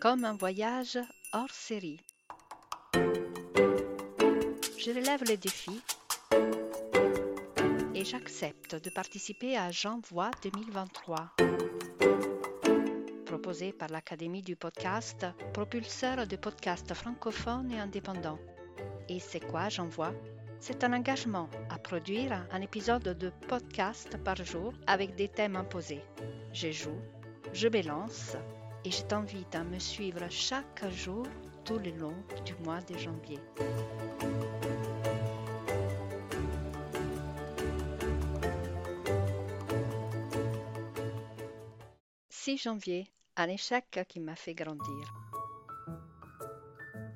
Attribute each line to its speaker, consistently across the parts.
Speaker 1: comme un voyage hors série. Je relève le défi et j'accepte de participer à J'envoie 2023, proposé par l'Académie du podcast, propulseur de podcasts francophones et indépendants. Et c'est quoi J'envoie C'est un engagement à produire un épisode de podcast par jour avec des thèmes imposés. Je joue, je balance et je t'invite à me suivre chaque jour tout le long du mois de janvier. « 6 janvier, un échec qui m'a fait grandir.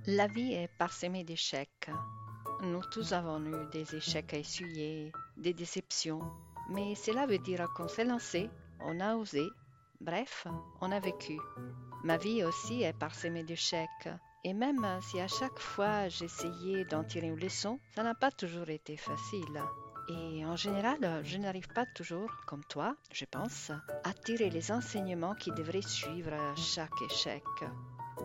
Speaker 1: La vie est parsemée d'échecs. Nous tous avons eu des échecs à essuyer, des déceptions, mais cela veut dire qu'on s'est lancé, on a osé Bref, on a vécu. Ma vie aussi est parsemée d'échecs. Et même si à chaque fois j'essayais d'en tirer une leçon, ça n'a pas toujours été facile. Et en général, je n'arrive pas toujours, comme toi, je pense, à tirer les enseignements qui devraient suivre chaque échec.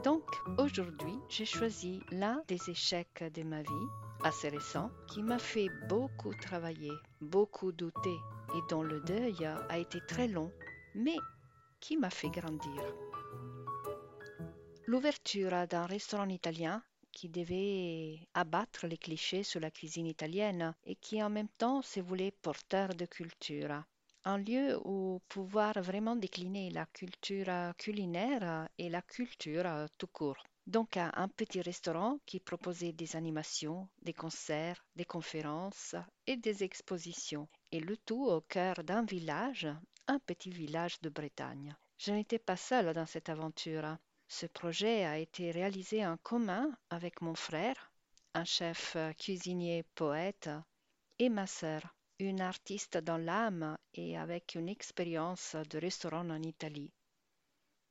Speaker 1: Donc, aujourd'hui, j'ai choisi l'un des échecs de ma vie, assez récent, qui m'a fait beaucoup travailler, beaucoup douter, et dont le deuil a été très long, mais qui m'a fait grandir? L'ouverture d'un restaurant italien qui devait abattre les clichés sur la cuisine italienne et qui en même temps se voulait porteur de culture. Un lieu où pouvoir vraiment décliner la culture culinaire et la culture tout court. Donc un petit restaurant qui proposait des animations, des concerts, des conférences et des expositions. Et le tout au cœur d'un village un petit village de Bretagne. Je n'étais pas seule dans cette aventure. Ce projet a été réalisé en commun avec mon frère, un chef cuisinier poète, et ma sœur, une artiste dans l'âme et avec une expérience de restaurant en Italie.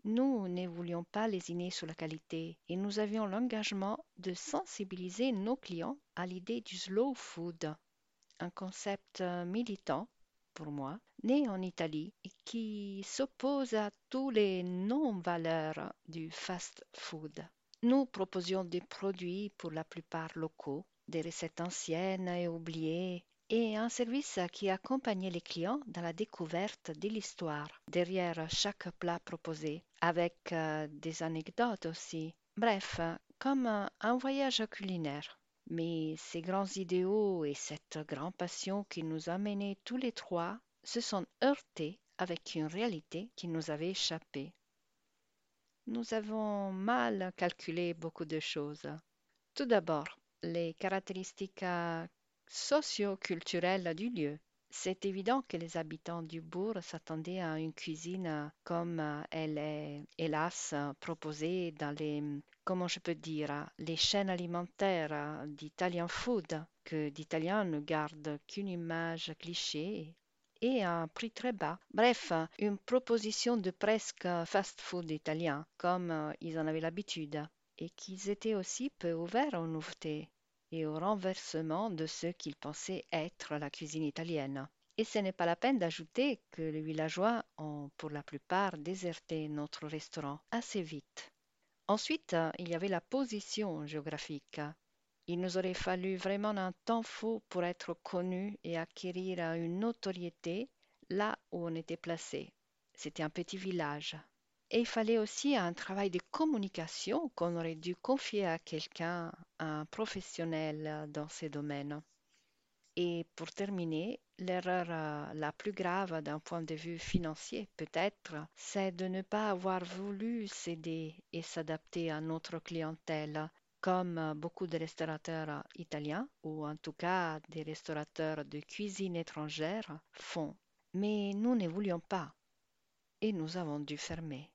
Speaker 1: Nous ne voulions pas lésiner sur la qualité et nous avions l'engagement de sensibiliser nos clients à l'idée du slow food, un concept militant pour moi, né en Italie et qui s'oppose à tous les non-valeurs du fast-food. Nous proposions des produits pour la plupart locaux, des recettes anciennes et oubliées, et un service qui accompagnait les clients dans la découverte de l'histoire derrière chaque plat proposé, avec euh, des anecdotes aussi. Bref, comme un voyage culinaire. Mais ces grands idéaux et cette grande passion qui nous a tous les trois se sont heurtés avec une réalité qui nous avait échappé. Nous avons mal calculé beaucoup de choses. Tout d'abord, les caractéristiques socio-culturelles du lieu. C'est évident que les habitants du bourg s'attendaient à une cuisine comme elle est hélas proposée dans les comment je peux dire, les chaînes alimentaires d'Italian Food, que d'Italien ne gardent qu'une image cliché et à un prix très bas. Bref, une proposition de presque fast-food italien, comme euh, ils en avaient l'habitude, et qu'ils étaient aussi peu ouverts aux nouveautés et au renversement de ce qu'ils pensaient être la cuisine italienne. Et ce n'est pas la peine d'ajouter que les villageois ont pour la plupart déserté notre restaurant assez vite. Ensuite, il y avait la position géographique. Il nous aurait fallu vraiment un temps fou pour être connus et acquérir une notoriété là où on était placé. C'était un petit village. Et il fallait aussi un travail de communication qu'on aurait dû confier à quelqu'un, un professionnel dans ces domaines. Et pour terminer, l'erreur euh, la plus grave d'un point de vue financier, peut-être, c'est de ne pas avoir voulu céder et s'adapter à notre clientèle, comme beaucoup de restaurateurs italiens, ou en tout cas des restaurateurs de cuisine étrangère, font. Mais nous ne voulions pas, et nous avons dû fermer.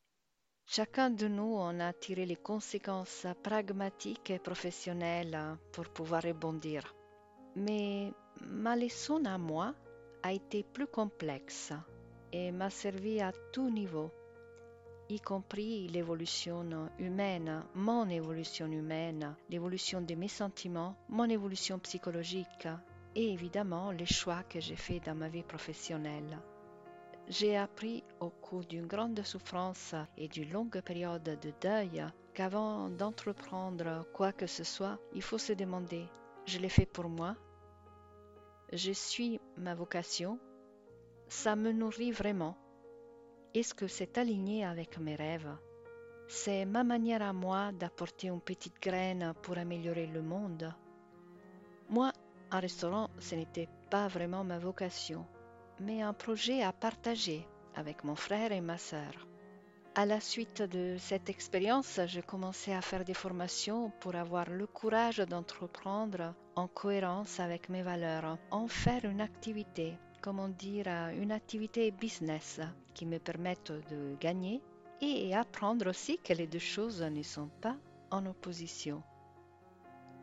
Speaker 1: Chacun de nous en a tiré les conséquences pragmatiques et professionnelles pour pouvoir rebondir. Mais ma leçon à moi a été plus complexe et m'a servi à tout niveau, y compris l'évolution humaine, mon évolution humaine, l'évolution de mes sentiments, mon évolution psychologique et évidemment les choix que j'ai faits dans ma vie professionnelle. J'ai appris au cours d'une grande souffrance et d'une longue période de deuil qu'avant d'entreprendre quoi que ce soit, il faut se demander, je l'ai fait pour moi? Je suis ma vocation? Ça me nourrit vraiment? Est-ce que c'est aligné avec mes rêves? C'est ma manière à moi d'apporter une petite graine pour améliorer le monde? Moi, un restaurant, ce n'était pas vraiment ma vocation mais un projet à partager avec mon frère et ma sœur. À la suite de cette expérience, j'ai commencé à faire des formations pour avoir le courage d'entreprendre en cohérence avec mes valeurs, en faire une activité, comment dire, une activité business qui me permette de gagner et apprendre aussi que les deux choses ne sont pas en opposition.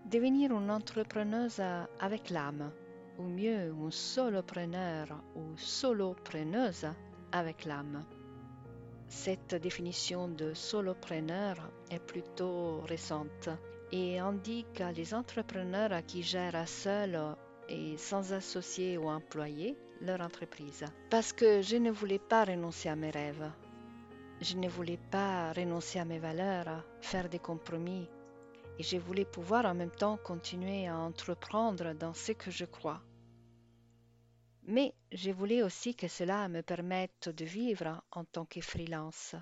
Speaker 1: Devenir une entrepreneuse avec l'âme, ou mieux un solopreneur ou solopreneuse avec l'âme. Cette définition de solopreneur est plutôt récente et indique les entrepreneurs qui gèrent seuls et sans associés ou employés leur entreprise. Parce que je ne voulais pas renoncer à mes rêves. Je ne voulais pas renoncer à mes valeurs, faire des compromis et je voulais pouvoir en même temps continuer à entreprendre dans ce que je crois. Mais je voulais aussi que cela me permette de vivre en tant que freelance.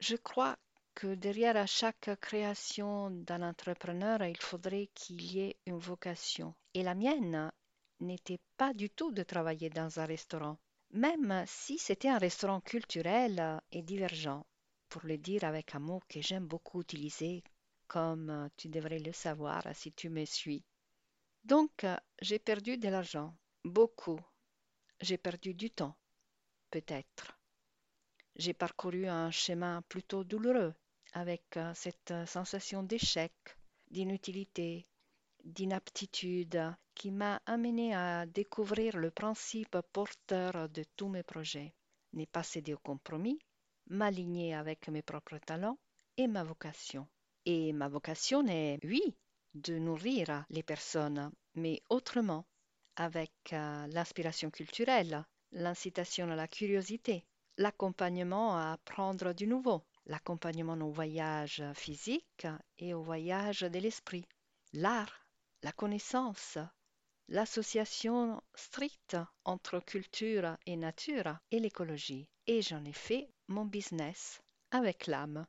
Speaker 1: Je crois que derrière chaque création d'un entrepreneur, il faudrait qu'il y ait une vocation. Et la mienne n'était pas du tout de travailler dans un restaurant, même si c'était un restaurant culturel et divergent, pour le dire avec un mot que j'aime beaucoup utiliser comme euh, tu devrais le savoir si tu me suis. Donc, euh, j'ai perdu de l'argent, beaucoup. J'ai perdu du temps, peut-être. J'ai parcouru un chemin plutôt douloureux, avec euh, cette sensation d'échec, d'inutilité, d'inaptitude qui m'a amené à découvrir le principe porteur de tous mes projets. Ne pas céder au compromis, m'aligner avec mes propres talents et ma vocation. Et ma vocation est, oui, de nourrir les personnes, mais autrement, avec euh, l'inspiration culturelle, l'incitation à la curiosité, l'accompagnement à apprendre du nouveau, l'accompagnement au voyage physique et au voyage de l'esprit, l'art, la connaissance, l'association stricte entre culture et nature et l'écologie. Et j'en ai fait mon business avec l'âme.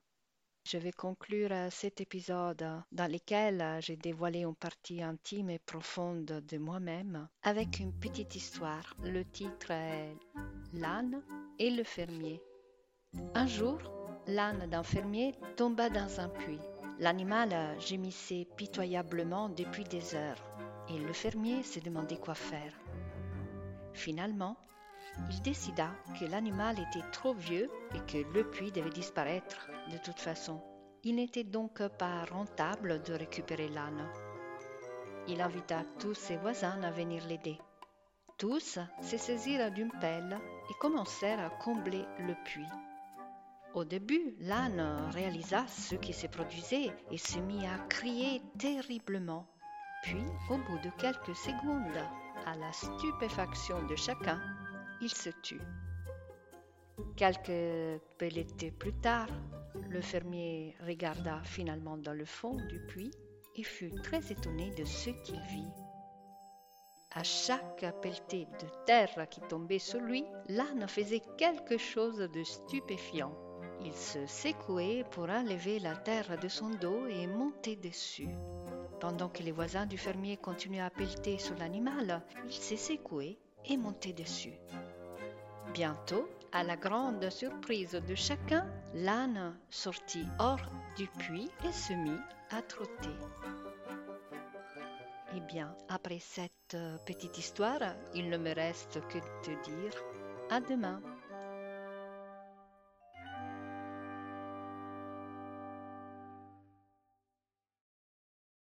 Speaker 1: Je vais conclure cet épisode dans lequel j'ai dévoilé une partie intime et profonde de moi-même avec une petite histoire. Le titre est L'âne et le fermier. Un jour, l'âne d'un fermier tomba dans un puits. L'animal gémissait pitoyablement depuis des heures et le fermier se demandait quoi faire. Finalement, il décida que l'animal était trop vieux et que le puits devait disparaître de toute façon. Il n'était donc pas rentable de récupérer l'âne. Il invita tous ses voisins à venir l'aider. Tous se saisirent d'une pelle et commencèrent à combler le puits. Au début, l'âne réalisa ce qui se produisait et se mit à crier terriblement. Puis, au bout de quelques secondes, à la stupéfaction de chacun, il se tut. Quelques pelletées plus tard, le fermier regarda finalement dans le fond du puits et fut très étonné de ce qu'il vit. À chaque pelletée de terre qui tombait sur lui, l'âne faisait quelque chose de stupéfiant. Il se secouait pour enlever la terre de son dos et monter dessus. Pendant que les voisins du fermier continuaient à pelleter sur l'animal, il se secouait et montait dessus. Bientôt, à la grande surprise de chacun, l'âne sortit hors du puits et se mit à trotter. Eh bien, après cette petite histoire, il ne me reste que de te dire à demain.